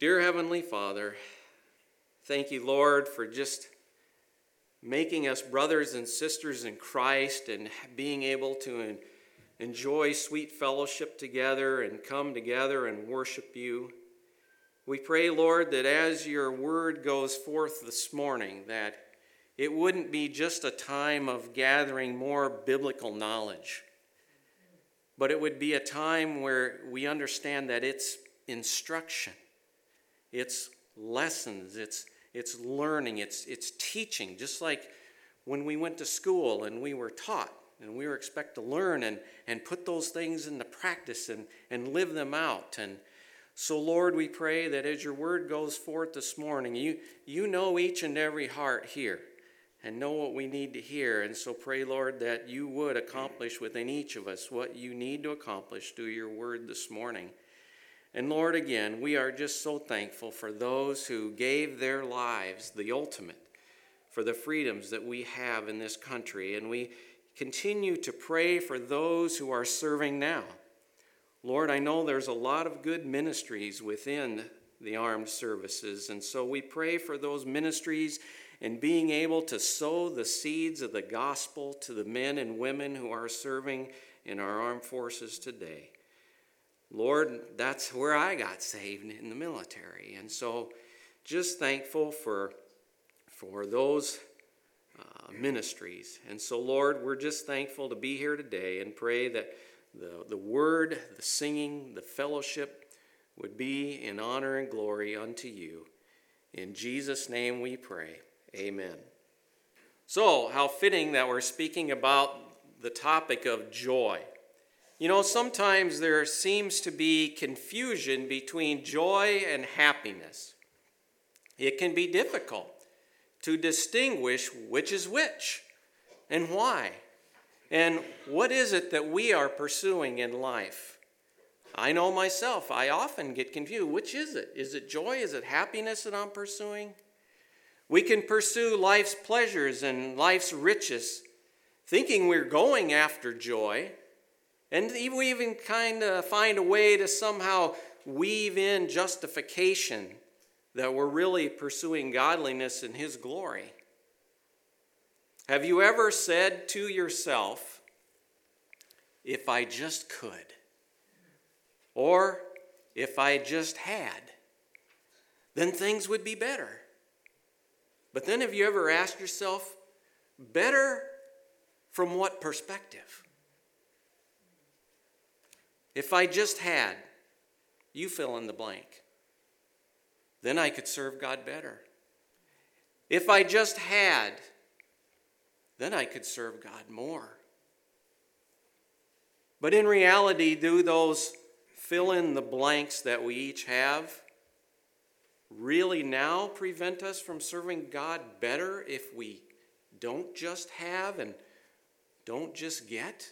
Dear Heavenly Father, thank you, Lord, for just making us brothers and sisters in Christ and being able to enjoy sweet fellowship together and come together and worship you. We pray, Lord, that as your word goes forth this morning, that it wouldn't be just a time of gathering more biblical knowledge, but it would be a time where we understand that it's instruction, it's lessons, it's, it's learning, it's, it's teaching, just like when we went to school and we were taught and we were expected to learn and, and put those things into practice and, and live them out. And so, Lord, we pray that as your word goes forth this morning, you, you know each and every heart here and know what we need to hear. And so, pray, Lord, that you would accomplish within each of us what you need to accomplish through your word this morning. And Lord, again, we are just so thankful for those who gave their lives, the ultimate, for the freedoms that we have in this country. And we continue to pray for those who are serving now. Lord, I know there's a lot of good ministries within the armed services, and so we pray for those ministries and being able to sow the seeds of the gospel to the men and women who are serving in our armed forces today. Lord, that's where I got saved in the military. And so just thankful for, for those uh, ministries. And so, Lord, we're just thankful to be here today and pray that the, the word, the singing, the fellowship would be in honor and glory unto you. In Jesus' name we pray. Amen. So, how fitting that we're speaking about the topic of joy. You know, sometimes there seems to be confusion between joy and happiness. It can be difficult to distinguish which is which and why. And what is it that we are pursuing in life? I know myself, I often get confused. Which is it? Is it joy? Is it happiness that I'm pursuing? We can pursue life's pleasures and life's riches, thinking we're going after joy. And we even kind of find a way to somehow weave in justification that we're really pursuing godliness in His glory. Have you ever said to yourself, if I just could, or if I just had, then things would be better? But then have you ever asked yourself, better from what perspective? If I just had, you fill in the blank, then I could serve God better. If I just had, then I could serve God more. But in reality, do those fill in the blanks that we each have really now prevent us from serving God better if we don't just have and don't just get?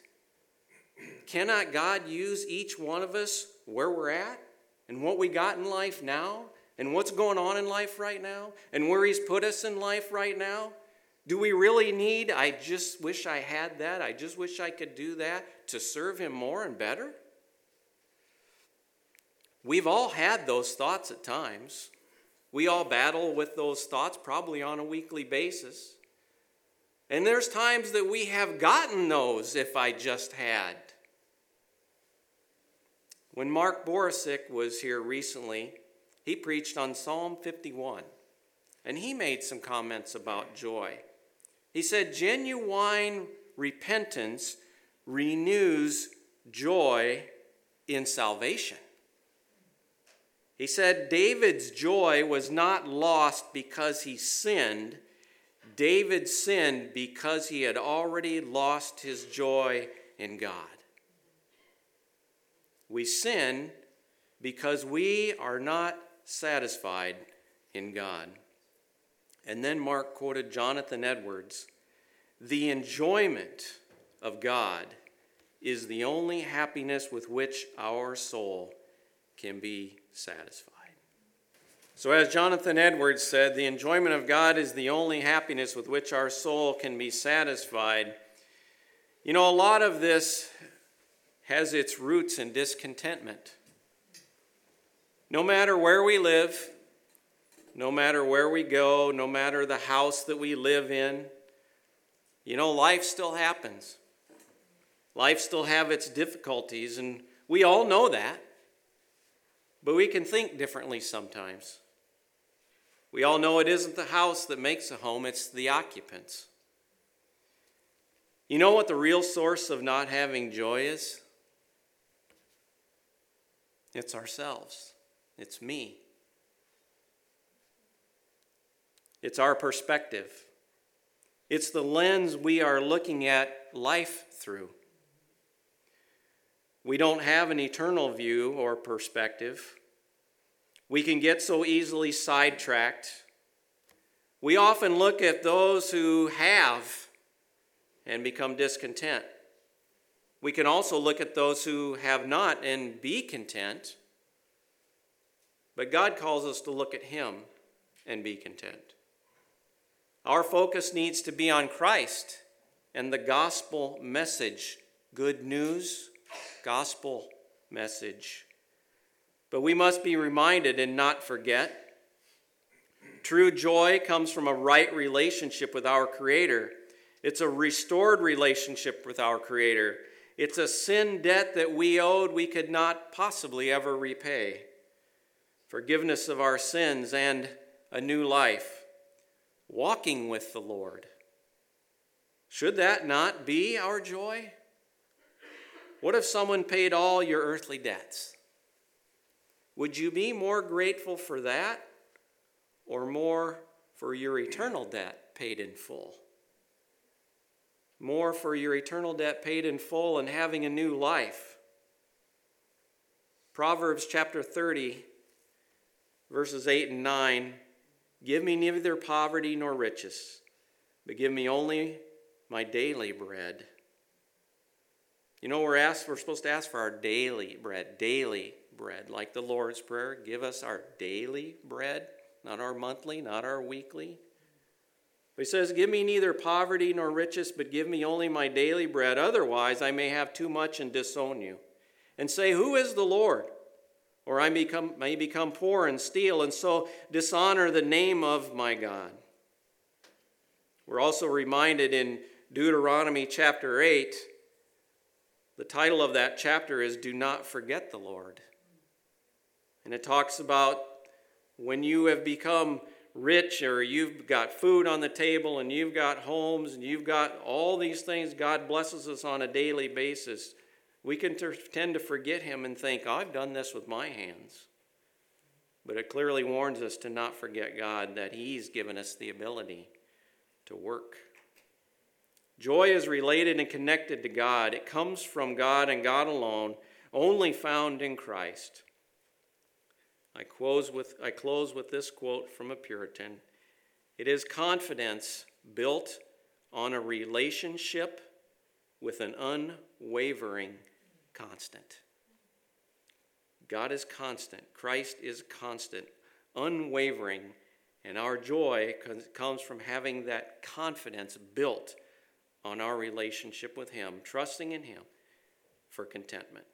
Cannot God use each one of us where we're at and what we got in life now and what's going on in life right now and where He's put us in life right now? Do we really need, I just wish I had that, I just wish I could do that to serve Him more and better? We've all had those thoughts at times. We all battle with those thoughts probably on a weekly basis. And there's times that we have gotten those if I just had. When Mark Borisic was here recently, he preached on Psalm 51, and he made some comments about joy. He said, Genuine repentance renews joy in salvation. He said David's joy was not lost because he sinned. David sinned because he had already lost his joy in God. We sin because we are not satisfied in God. And then Mark quoted Jonathan Edwards The enjoyment of God is the only happiness with which our soul can be satisfied. So, as Jonathan Edwards said, the enjoyment of God is the only happiness with which our soul can be satisfied. You know, a lot of this has its roots in discontentment. No matter where we live, no matter where we go, no matter the house that we live in, you know, life still happens. Life still have its difficulties, and we all know that. But we can think differently sometimes. We all know it isn't the house that makes a home, it's the occupants. You know what the real source of not having joy is? It's ourselves. It's me. It's our perspective. It's the lens we are looking at life through. We don't have an eternal view or perspective. We can get so easily sidetracked. We often look at those who have and become discontent. We can also look at those who have not and be content. But God calls us to look at Him and be content. Our focus needs to be on Christ and the gospel message good news gospel message. But we must be reminded and not forget. True joy comes from a right relationship with our Creator. It's a restored relationship with our Creator. It's a sin debt that we owed we could not possibly ever repay. Forgiveness of our sins and a new life. Walking with the Lord. Should that not be our joy? What if someone paid all your earthly debts? Would you be more grateful for that or more for your eternal debt paid in full? More for your eternal debt paid in full and having a new life. Proverbs chapter 30, verses 8 and 9 Give me neither poverty nor riches, but give me only my daily bread. You know, we're asked, we're supposed to ask for our daily bread, daily bread, like the Lord's Prayer. Give us our daily bread, not our monthly, not our weekly. But he says, Give me neither poverty nor riches, but give me only my daily bread. Otherwise, I may have too much and disown you. And say, Who is the Lord? Or I become, may become poor and steal, and so dishonor the name of my God. We're also reminded in Deuteronomy chapter 8 the title of that chapter is Do Not Forget the Lord. And it talks about when you have become rich or you've got food on the table and you've got homes and you've got all these things God blesses us on a daily basis, we can tend to forget Him and think, I've done this with my hands. But it clearly warns us to not forget God, that He's given us the ability to work. Joy is related and connected to God. It comes from God and God alone, only found in Christ. I close with, I close with this quote from a Puritan It is confidence built on a relationship with an unwavering constant. God is constant, Christ is constant, unwavering, and our joy comes from having that confidence built on our relationship with Him, trusting in Him for contentment.